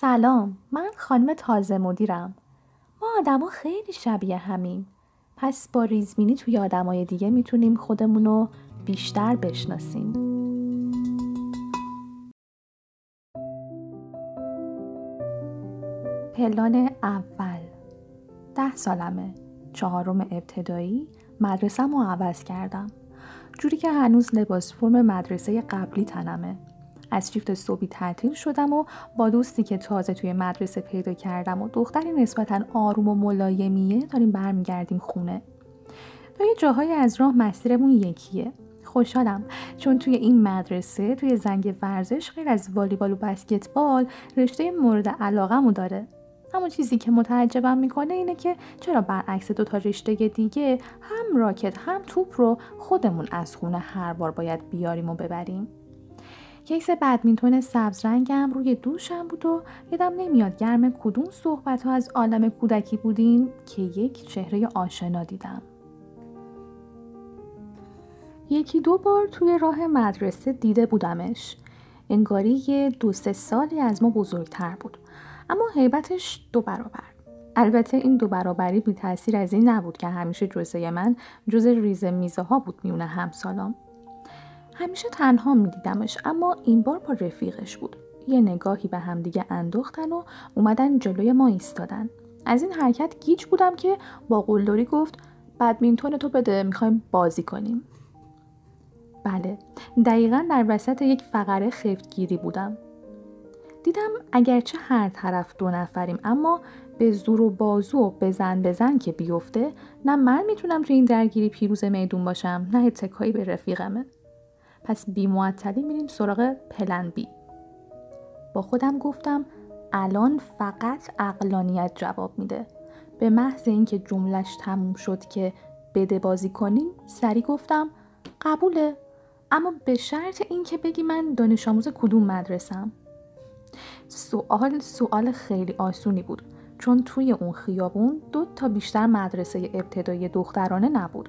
سلام من خانم تازه مدیرم. ما آدما خیلی شبیه همیم. پس با ریزبینی توی آدمای دیگه می‌تونیم خودمون رو بیشتر بشناسیم. پلان اول. ده سالمه. چهارم ابتدایی مدرسم رو عوض کردم. جوری که هنوز لباس فرم مدرسه قبلی تنمه. از شیفت صبحی تعطیل شدم و با دوستی که تازه توی مدرسه پیدا کردم و دختری نسبتا آروم و ملایمیه داریم برمیگردیم خونه. تا یه جاهایی از راه مسیرمون یکیه. خوشحالم چون توی این مدرسه توی زنگ ورزش غیر از والیبال و بسکتبال رشته مورد علاقهمو داره. اما چیزی که متعجبم می‌کنه اینه که چرا برعکس دو تا رشته دیگه هم راکت هم توپ رو خودمون از خونه هر بار باید بیاریم و ببریم. کیس بدمینتون سبز رنگم روی دوشم بود و یادم نمیاد گرم کدوم صحبت ها از عالم کودکی بودیم که یک چهره آشنا دیدم. یکی دو بار توی راه مدرسه دیده بودمش. انگاری یه دو سه سالی از ما بزرگتر بود. اما حیبتش دو برابر. البته این دو برابری بی تاثیر از این نبود که همیشه جزه من جز ریز میزه ها بود میونه همسالام. همیشه تنها میدیدمش اما این بار با رفیقش بود. یه نگاهی به همدیگه انداختن و اومدن جلوی ما ایستادن. از این حرکت گیج بودم که با قلدری گفت بدمینتون تو بده می‌خوایم بازی کنیم. بله دقیقا در وسط یک فقره خفتگیری بودم. دیدم اگرچه هر طرف دو نفریم اما به زور و بازو و بزن بزن که بیفته نه من می‌تونم تو این درگیری پیروز میدون باشم نه اتکایی به رفیقمه. پس بی معطلی میریم سراغ پلن بی. با خودم گفتم الان فقط اقلانیت جواب میده. به محض اینکه جملش تموم شد که بده بازی کنیم سری گفتم قبوله. اما به شرط اینکه بگی من دانش آموز کدوم مدرسم سوال سوال خیلی آسونی بود چون توی اون خیابون دو تا بیشتر مدرسه ابتدایی دخترانه نبود.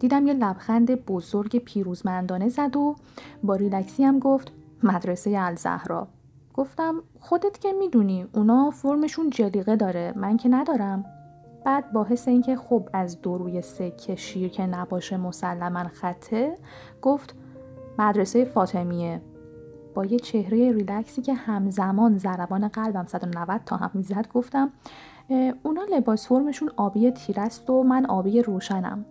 دیدم یه لبخند بزرگ پیروزمندانه زد و با ریلکسی هم گفت مدرسه الزهرا. گفتم خودت که می‌دونی اونا فرمشون جلیقه داره من که ندارم. بعد با حس اینکه خب از دو روی سکه شیر که نباشه مسلما خطه گفت مدرسه فاطمیه. با یه چهره ریلکسی که همزمان ضربان قلبم 190 تا هم می‌زد گفتم اونا لباس فرمشون آبی تیرست و من آبی روشنم.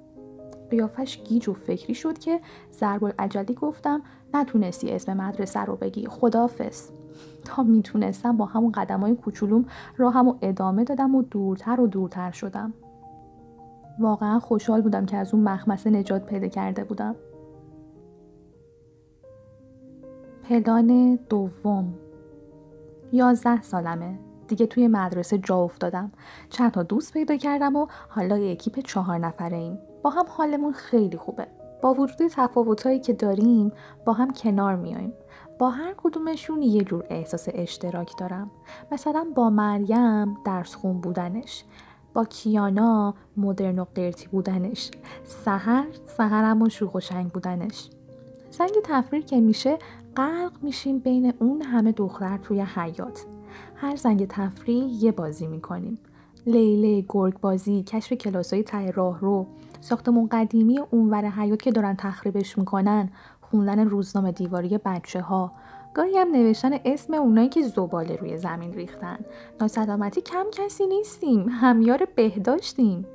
قیافش گیج و فکری شد که ضرب عجلی گفتم نتونستی اسم مدرسه رو بگی. خدافس تا می‌تونستم با همون قدم های کوچولوم راهم و ادامه دادم و دورتر و دورتر شدم. واقعا خوشحال بودم که از اون مخمسه نجات پیدا کرده بودم. پلان دوم. یازده سالمه. دیگه توی مدرسه جا افتادم. چند تا دوست پیدا کردم و حالا اکیپ چهار نفره ایم با هم حالمون خیلی خوبه. با وجود تفاوتهایی که داریم با هم کنار میایم. با هر کدومشون یه جور احساس اشتراک دارم. مثلا با مریم درس خون بودنش. با کیانا مدرن و قرتی بودنش. سهر سهرم و شوخ و شنگ بودنش. زنگ تفریح که میشه غرق میشیم بین اون همه دختر توی حیات هر زنگ تفریح یه بازی می‌کنیم. لیله گرگ بازی کشف کلاسای ته راه رو. ساختمون قدیمی اونور حیات که دارن تخریبش می‌کنن خوندن روزنامه دیواری بچه ها گاهی هم نوشتن اسم اونایی که زباله روی زمین ریختن. ناسلامتی کم کسی نیستیم همیار بهداشتیم.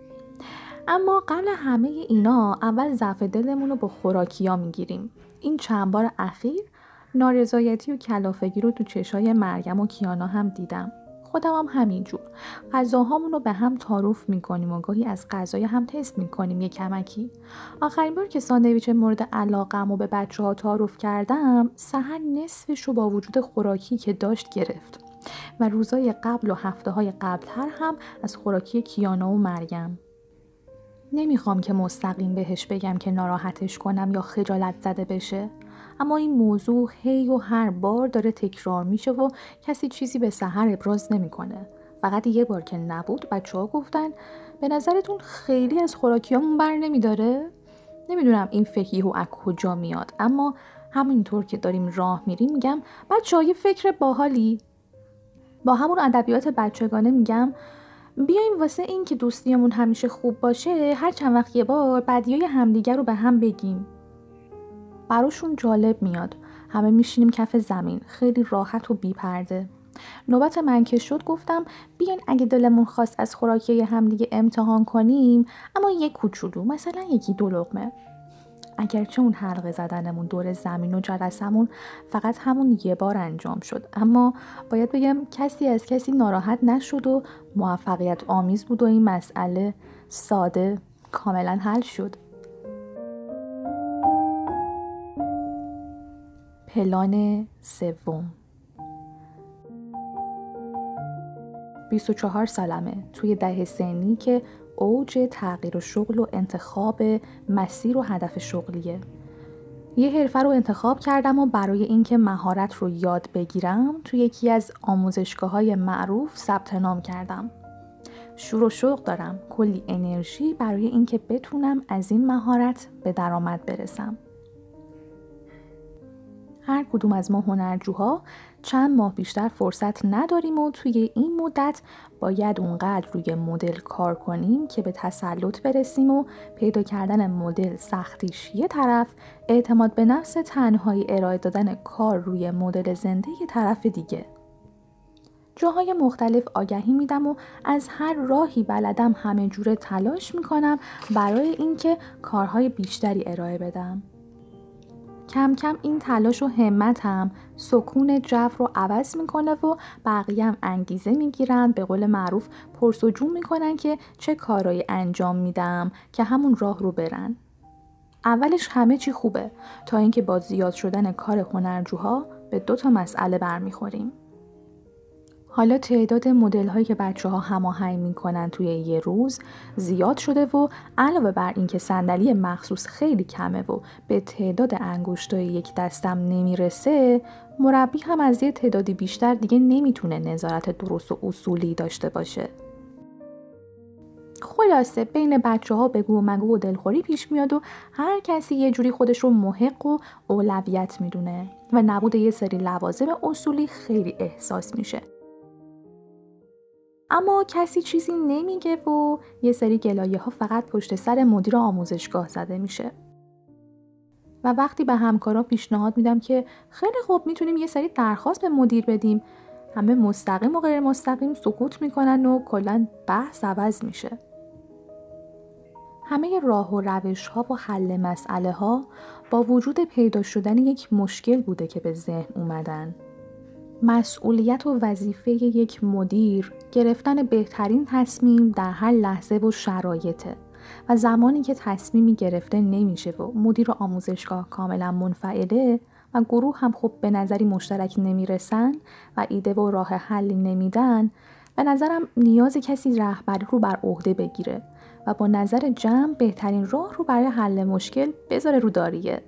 اما قبل همه اینا اول ضعف دلمون رو با خوراکیا می‌گیریم. این چند بار اخیر نارضایتی و کلافگی رو تو چشای مریم و کیانا هم دیدم. خودم هم همینجور. غذاهامون رو به هم تعارف می‌کنیم و گاهی از غذای هم تست می‌کنیم یه کمکی. آخرین بار که ساندویچ مورد علاقم و به بچه ها تعارف کردم سهر نصفش رو با وجود خوراکی که داشت گرفت. و روزای قبل و هفته های قبلتر هم از خوراکی کیانا و مریم. نمی‌خوام که مستقیم بهش بگم که ناراحتش کنم یا خجالت زده بشه. اما این موضوع هی و هر بار داره تکرار میشه و کسی چیزی به سحر ابراز نمی‌کنه. فقط یه بار که نبود بچه ها گفتن به نظرتون خیلی از خوراکیامون بر نمیداره؟ نمی‌دونم این فکیه و از کجا میاد اما همینطور که داریم راه میریم میگم بچه های فکر باحالی. با همون ادبیات بچگانه میگم بیایم واسه این که دوستیمون همیشه خوب باشه هر چند وقت یه بار بدیای همدیگر رو به هم بگیم. براشون جالب میاد. همه میشینیم کف زمین. خیلی راحت و بیپرده. نوبت من که شد گفتم بیاین اگه دلمون خواست از خوراکی همدیگه امتحان کنیم اما یک کوچولو مثلا یکی دو لقمه. اگرچه اون حلقه زدنمون دور زمین و جلسمون فقط همون یه بار انجام شد. اما باید بگم کسی از کسی ناراحت نشد و موفقیت آمیز بود و این مسئله ساده کاملا حل شد. پلان سوم. 24 سالمه. توی ده سنی که اوج تغییر و شغل و انتخاب مسیر و هدف شغلیه. یه حرفه رو انتخاب کردم و برای اینکه مهارت رو یاد بگیرم توی یکی از آموزشگاه های معروف ثبت نام کردم. شور و شوق دارم. کلی انرژی برای اینکه بتونم از این مهارت به درآمد برسم. هر کدوم از ما هنرجوها چند ماه بیشتر فرصت نداریم و توی این مدت باید اونقدر روی مدل کار کنیم که به تسلط برسیم و پیدا کردن مدل سختیش یه طرف اعتماد به نفس تنهایی ارائه دادن کار روی مدل زنده یه طرف دیگه. جاهای مختلف آگهی میدم و از هر راهی بلدم همه جوره تلاش می‌کنم برای اینکه کارهای بیشتری ارائه بدم. کم کم این تلاش و همتم. سکون جو رو عوض می‌کنه و بقیه هم انگیزه می‌گیرن. به قول معروف پرسجون می‌کنن که چه کارایی انجام میدم که همون راه رو برن. اولش همه چی خوبه. تا اینکه با زیاد شدن کار هنرجوها به دو تا مسئله برمیخوریم. حالا تعداد مدل هایی که بچه ها هماهنگ می‌کنن توی یه روز زیاد شده و علاوه بر اینکه صندلی مخصوص خیلی کمه و به تعداد انگشتای یک دستم نمی‌رسه مربی هم از یه تعدادی بیشتر دیگه نمی‌تونه نظارت درست و اصولی داشته باشه. خلاصه بین بچه ها بگو و مگو و دلخوری پیش میاد و هر کسی یه جوری خودش رو محق و اولویت می‌دونه و نبود یه سری لوازم اصولی خیلی احساس میشه. اما کسی چیزی نمیگه و یه سری گلایه ها فقط پشت سر مدیر آموزشگاه زده میشه. و وقتی به همکارا پیشنهاد میدم که خیلی خوب می‌تونیم یه سری درخواست به مدیر بدیم همه مستقیم و غیر مستقیم سکوت می‌کنن و کلا بحث عوض میشه. همه راه و روش ها و حل مسئله ها با وجود پیدا شدن یک مشکل بوده که به ذهن اومدن. مسئولیت و وظیفه یک مدیر گرفتن بهترین تصمیم در هر لحظه و شرایطه. و زمانی که تصمیمی گرفته نمیشه و مدیر آموزشگاه کاملا منفعله و گروه هم خب به نظری مشترک نمی‌رسن و ایده و راه حلی نمیدن به نظرم نیاز کسی رهبری رو بر عهده بگیره و با نظر جمع بهترین راه رو برای حل مشکل بذاره رو داریه.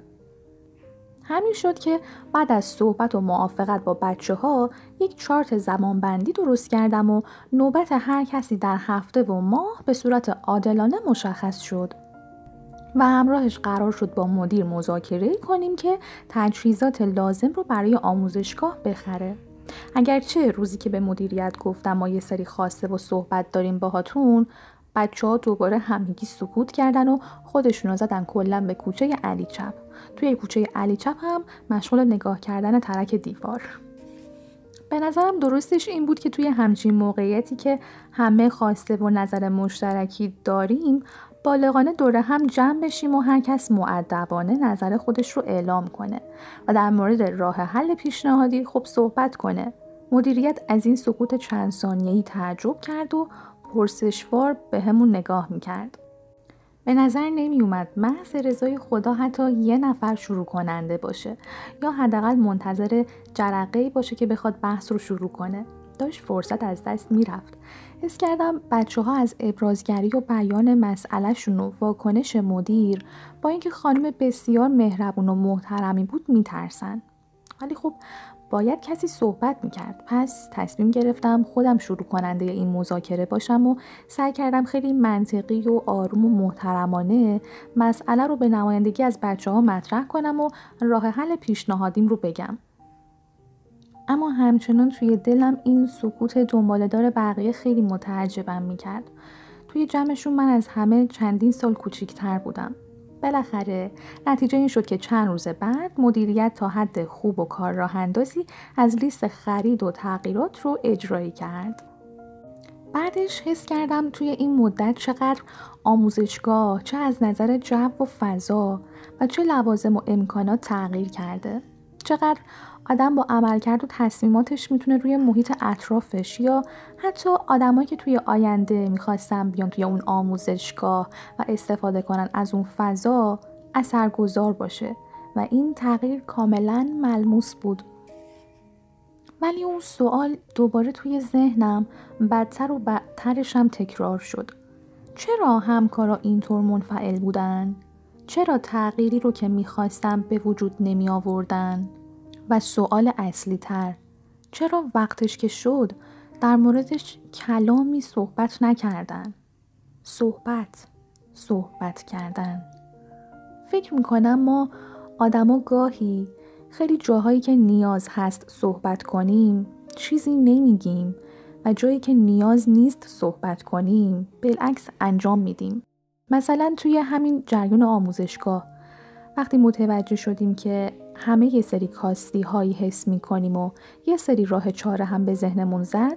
همین شد که بعد از صحبت و موافقت با بچه ها یک چارت زمان بندی درست کردم و نوبت هر کسی در هفته و ماه به صورت عادلانه مشخص شد. و همراهش قرار شد با مدیر مذاکره کنیم که تجهیزات لازم رو برای آموزشگاه بخره. اگرچه روزی که به مدیریت گفتم ما یه سری خواسته و صحبت داریم باهاتون بچه ها دوباره همگی سکوت کردن و خودشون زدن کلا به کوچه علی چپ. توی کوچه علی چپ هم مشغول نگاه کردن ترک دیوار. به نظرم درستش این بود که توی همچین موقعیتی که همه خواسته و نظر مشترکی داریم بالغانه دوره هم جمع بشیم و هر کس معدبانه نظر خودش رو اعلام کنه و در مورد راه حل پیشنهادی خب صحبت کنه. مدیریت از این سکوت چند ثانیه‌ای تعجب کرد و پرسشوار به همون نگاه می‌کرد. به نظر نمی اومد محض رضای خدا حتی یه نفر شروع کننده باشه یا حداقل منتظر جرقه باشه که بخواد بحث رو شروع کنه. داشت فرصت از دست می‌رفت. حس کردم بچه ها از ابرازگری و بیان مسئلهشون و واکنش مدیر با اینکه خانم بسیار مهربون و محترمی بود میترسن. ولی خب باید کسی صحبت می‌کرد. پس تصمیم گرفتم خودم شروع کننده این مذاکره باشم و سعی کردم خیلی منطقی و آروم و محترمانه مسئله رو به نمایندگی از بچه ها مطرح کنم و راه حل پیشنهادیم رو بگم. اما همچنان توی دلم این سکوت دنبالدار بقیه خیلی متعجبم می‌کرد. توی جمعشون من از همه چندین سال کوچیکتر بودم. بالاخره نتیجه این شد که چند روز بعد مدیریت تا حد خوب و کار راه اندازی از لیست خرید و تغییرات رو اجرایی کرد. بعدش حس کردم توی این مدت چقدر آموزشگاه چه از نظر جو و فضا و چه لوازم و امکانات تغییر کرده. چقدر آدم با عملکرد و تصمیماتش می‌تونه روی محیط اطرافش یا حتی آدمایی که توی آینده می‌خواستن بیان توی اون آموزشگاه و استفاده کنن از اون فضا اثرگذار باشه و این تغییر کاملا ملموس بود ولی اون سوال دوباره توی ذهنم بدتر و بدترش هم تکرار شد چرا همکارا اینطور منفعل بودن؟ چرا تغییری رو که می‌خواستم به وجود نمی آوردن؟ و سوال اصلی تر چرا وقتش که شد در موردش کلامی صحبت نکردن؟ صحبت صحبت کردن. فکر می‌کنم ما آدما گاهی خیلی جاهایی که نیاز هست صحبت کنیم چیزی نمیگیم و جایی که نیاز نیست صحبت کنیم بالعکس انجام میدیم. مثلا توی همین جریان آموزشگاه وقتی متوجه شدیم که همه یه سری کاستی هایی حس می کنیم و یه سری راه چاره هم به ذهنمون زد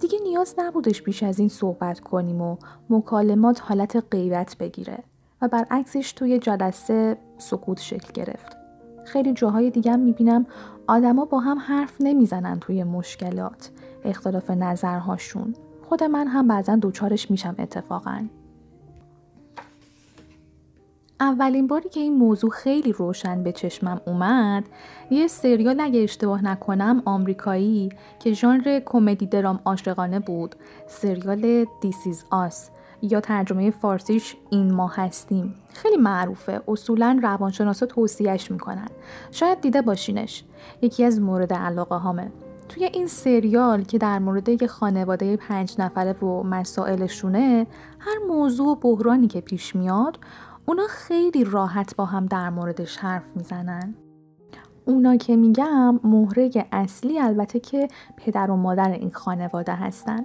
دیگه نیاز نبودش بیش از این صحبت کنیم و مکالمات حالت غیبت بگیره و برعکسش توی جلسه سکوت شکل گرفت. خیلی جاهای دیگه می‌بینم آدما با هم حرف نمی‌زنن توی مشکلات، اختلاف نظرهاشون. خود من هم بعضا دوچارش میشم اتفاقا. اولین باری که این موضوع خیلی روشن به چشمم اومد یه سریال اگه اشتباه نکنم آمریکایی که ژانر کمدی درام عاشقانه بود. سریال دیسیز آس یا ترجمه فارسیش این ما هستیم. خیلی معروفه. اصولا روانشناسا توصیهش می‌کنن. شاید دیده باشینش. یکی از مورد علاقه هامه. توی این سریال که در مورد یک خانواده پنج نفره و مسائلشونه هر موضوع و بحرانی که پیش میاد اونا خیلی راحت با هم در موردش حرف می‌زنن. اونا که میگم مهره اصلی البته که پدر و مادر این خانواده هستن.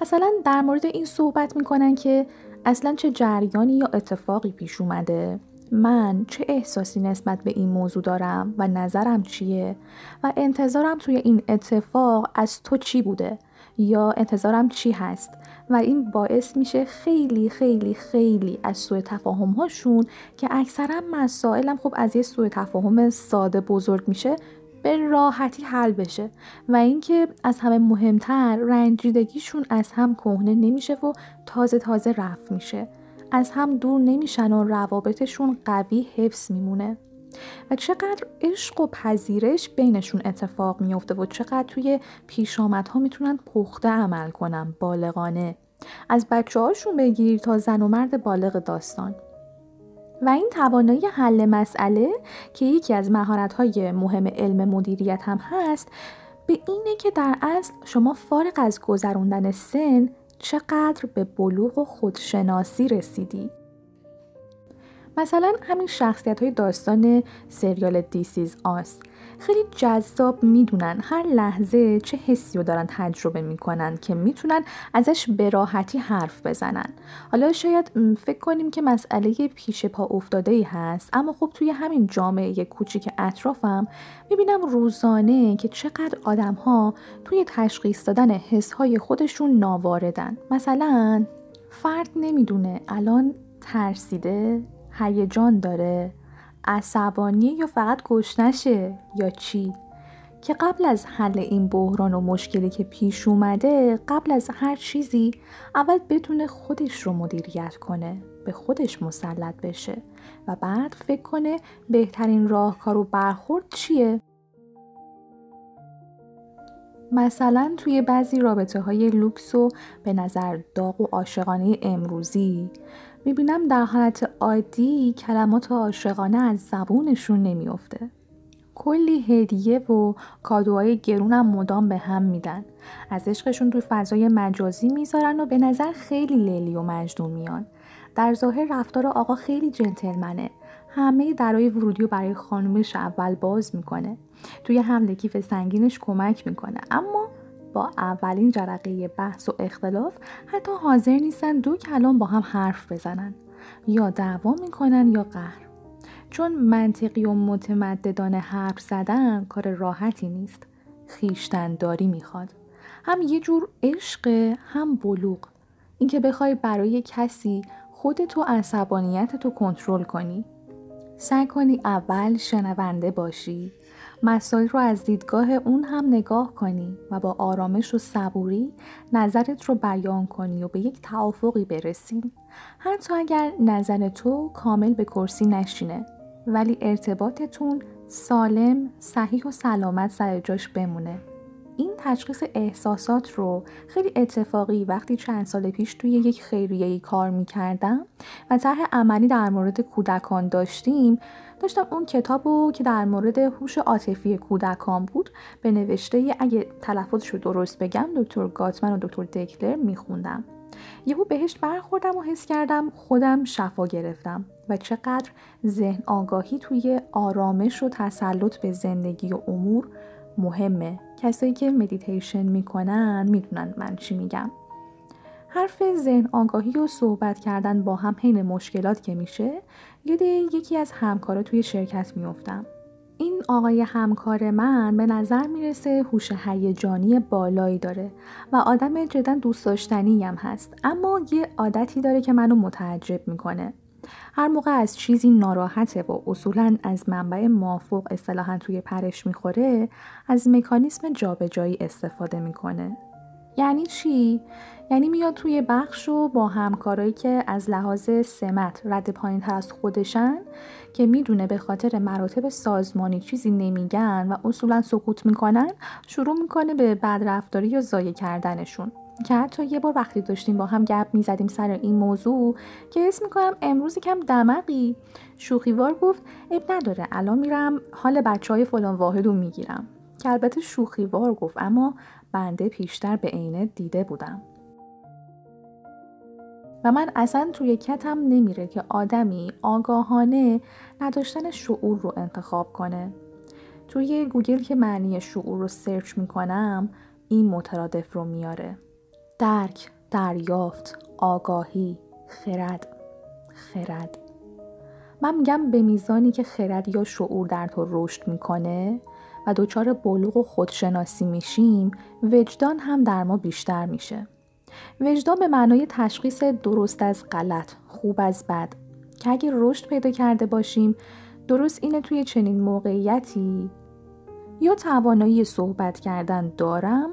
مثلا در مورد این صحبت می‌کنن که اصلا چه جریانی یا اتفاقی پیش اومده. من چه احساسی نسبت به این موضوع دارم و نظرم چیه و انتظارم توی این اتفاق از تو چی بوده؟ یا انتظارم چی هست. و این باعث میشه خیلی خیلی خیلی از سوء تفاهم هاشون که اکثرا مسائلم خب از یه سوء تفاهم ساده بزرگ میشه به راحتی حل بشه. و اینکه از همه مهمتر رنجیدگیشون از هم کهنه نمیشه و تازه تازه رفت میشه. از هم دور نمیشن و روابطشون قوی حفظ میمونه. و چقدر عشق و پذیرش بینشون اتفاق میفته و چقدر توی پیشامدها می‌تونن پخته عمل کنن بالغانه. از بچه هاشون بگیر تا زن و مرد بالغ داستان. و این توانایی حل مسئله که یکی از مهارت‌های مهم علم مدیریت هم هست به اینه که در اصل شما فارغ از گذروندن سن چقدر به بلوغ و خودشناسی رسیدی. مثلا همین شخصیت های داستان سریال دیسیز آس خیلی جذاب می‌دونن هر لحظه چه حسی رو دارن تجربه می‌کنن که می‌تونن ازش به راحتی حرف بزنن. حالا شاید فکر کنیم که مسئله پیش پا افتاده ای هست اما خب توی همین جامعه کوچیک اطرافم می‌بینم روزانه که چقدر آدم ها توی تشخیص دادن حس های خودشون ناواردن. مثلا فرد نمی‌دونه الان ترسیده؟ هیجان داره. عصبانی یا فقط گشنشه یا چی؟ که قبل از حل این بحران و مشکلی که پیش اومده قبل از هر چیزی اول بتونه خودش رو مدیریت کنه به خودش مسلط بشه و بعد فکر کنه بهترین راهکار و برخورد چیه؟ مثلا توی بعضی رابطه های لوکس و به نظر داغ و عاشقانه امروزی. می‌بینم در حالت عادی کلمات عاشقانه از زبونشون نمیافته. کلی هدیه و کادوهای گرونم مدام به هم میدن. از عشقشون توی فضای مجازی می‌ذارن و به نظر خیلی لیلی و مجنون میان. در ظاهر رفتار آقا خیلی جنتلمنه. همه درای ورودی رو برای خانومش اول باز می‌کنه توی حمل کیف سنگینش کمک می‌کنه اما با اولین جرقه بحث و اختلاف حتی حاضر نیستن دو کلام با هم حرف بزنن. یا دعوا می‌کنن یا قهر. چون منطقی و متمددانه حرف زدن کار راحتی نیست. خیشتنداری می‌خواد. هم یه جور عشق هم بلوغ. اینکه بخوای برای کسی خودتو عصبانیت کنترل کنی. سعی کنی اول شنونده باشی. مسائل رو از دیدگاه اون هم نگاه کنی و با آرامش و صبوری نظرت رو بیان کنی و به یک توافقی برسیم حتی اگر نظر تو کامل به کرسی نشینه ولی ارتباطتون سالم، صحیح و سلامت سر جاش بمونه. این تشخیص احساسات رو خیلی اتفاقی وقتی چند سال پیش توی یک خیریه کار می‌کردم و طرح عملی در مورد کودکان داشتیم داشتم اون کتاب رو که در مورد هوش عاطفی کودکان بود به نوشته اگه تلفظش رو درست بگم دکتر گاتمن و دکتر دکلر میخوندم. یهو بهش برخوردم و حس کردم خودم شفا گرفتم و چقدر ذهن آگاهی توی آرامش و تسلط به زندگی و امور مهمه. کسایی که مدیتیشن می‌کنن می‌دونن من چی میگم. حرف ذهن آگاهی و صحبت کردن با هم حین مشکلات که میشه یاد یکی از همکارا توی شرکت میفتم این آقای همکار من به نظر می‌رسه هوش هیجانی بالایی داره و آدم جدا دوست داشتنی هم هست اما یه عادتی داره که منو متعجب می‌کنه. هر موقع از چیزی ناراحته و اصولا از منبع مافوق اصطلاحا توی پرش می‌خوره از مکانیسم جابجایی استفاده می‌کنه. یعنی چی؟ یعنی میاد توی بخش و با همکارایی که از لحاظ سمت رد پایین تر از خودشن که می‌دونه به خاطر مراتب سازمانی چیزی نمیگن و اصولا سکوت می‌کنن شروع می‌کنه به بدرفتاری یا زایه کردنشون. که حتی یه بار وقتی داشتیم با هم گپ می‌زدیم سر این موضوع که اسم می‌کنم امروز کم دمقی شوخیوار گفت اب نداره الان میرم حال بچه های فلان واحد رو می‌گیرم. که البته شوخیوار گفت اما بنده پیشتر به عینه دیده بودم. و من اصلا توی کتم نمیره که آدمی آگاهانه نداشتن شعور رو انتخاب کنه. توی گوگل که معنی شعور رو سرچ می‌کنم این مترادف رو میاره. درک، دریافت، آگاهی، خرد، خرد. من میگم به میزانی که خرد یا شعور در تو رشد می‌کنه و دچار بلوغ و خودشناسی میشیم وجدان هم در ما بیشتر میشه. وجدان به معنای تشخیص درست از غلط خوب از بد. که اگه رشد پیدا کرده باشیم درست اینه توی چنین موقعیتی یا توانایی صحبت کردن دارم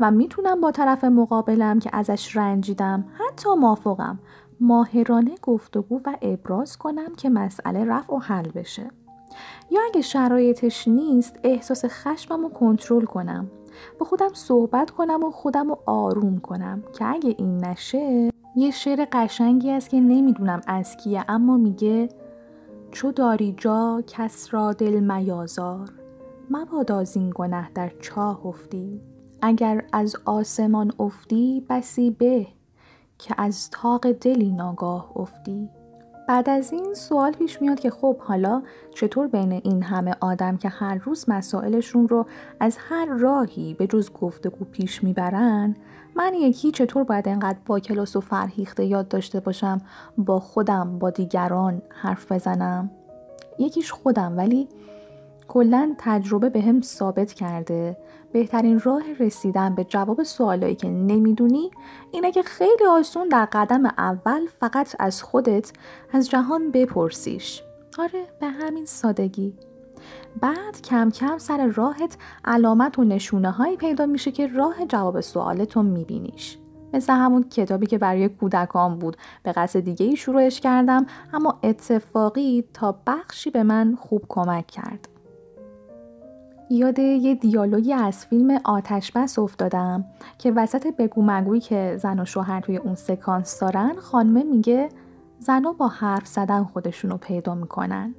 و می‌تونم با طرف مقابلم که ازش رنجیدم حتی مافوقم ماهرانه گفتگو و ابراز کنم که مسئله رفع و حل بشه. یا اگه شرایطش نیست احساس خشمم رو کنترل کنم. با خودم صحبت کنم و خودم رو آروم کنم که اگه این نشه یه شعر قشنگی است که نمی‌دونم از کیه اما میگه چو داری جا کس را دل میازار مبادا این گنه در چاه افتی. اگر از آسمان افتی بسی به که از تاق دلی ناگاه افتی. بعد از این سوال پیش میاد که خب حالا چطور بین این همه آدم که هر روز مسائلشون رو از هر راهی به جز گفتگو پیش می‌برن من یکی چطور باید انقدر با کلاس و فرهیخته یاد داشته باشم با خودم با دیگران حرف بزنم؟ یکیش خودم ولی کلا تجربه به هم ثابت کرده. بهترین راه رسیدن به جواب سوالایی که نمی‌دونی اینه که خیلی آسون در قدم اول فقط از خودت از جهان بپرسیش. آره به همین سادگی. بعد کم کم سر راهت علامت و نشونه هایی پیدا میشه که راه جواب سوالتو میبینیش. مثل همون کتابی که برای کودکان بود. به قصد دیگه ای شروعش کردم اما اتفاقی تا بخشی به من خوب کمک کرد. یاد یه دیالوگی از فیلم آتش بس افتادم که وسط بگو مگویی که زن و شوهر توی اون سکانس دارن خانمه میگه زنها با حرف زدن خودشونو پیدا می‌کنن.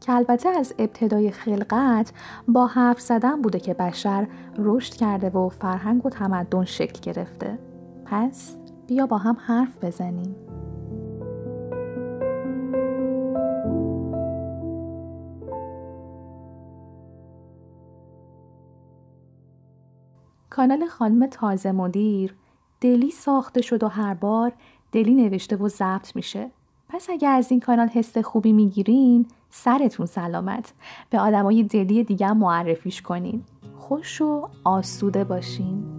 که البته از ابتدای خلقت با حرف زدن بوده که بشر رشد کرده و فرهنگ و تمدن شکل گرفته. پس بیا با هم حرف بزنیم. کانال خانم تازه مدیر. دلی ساخته شد و هر بار دلی نوشته و ضبط میشه. پس اگر از این کانال حس خوبی می‌گیرین سرتون سلامت. به آدمای دلی دیگه معرفیش کنین. خوش و آسوده باشین.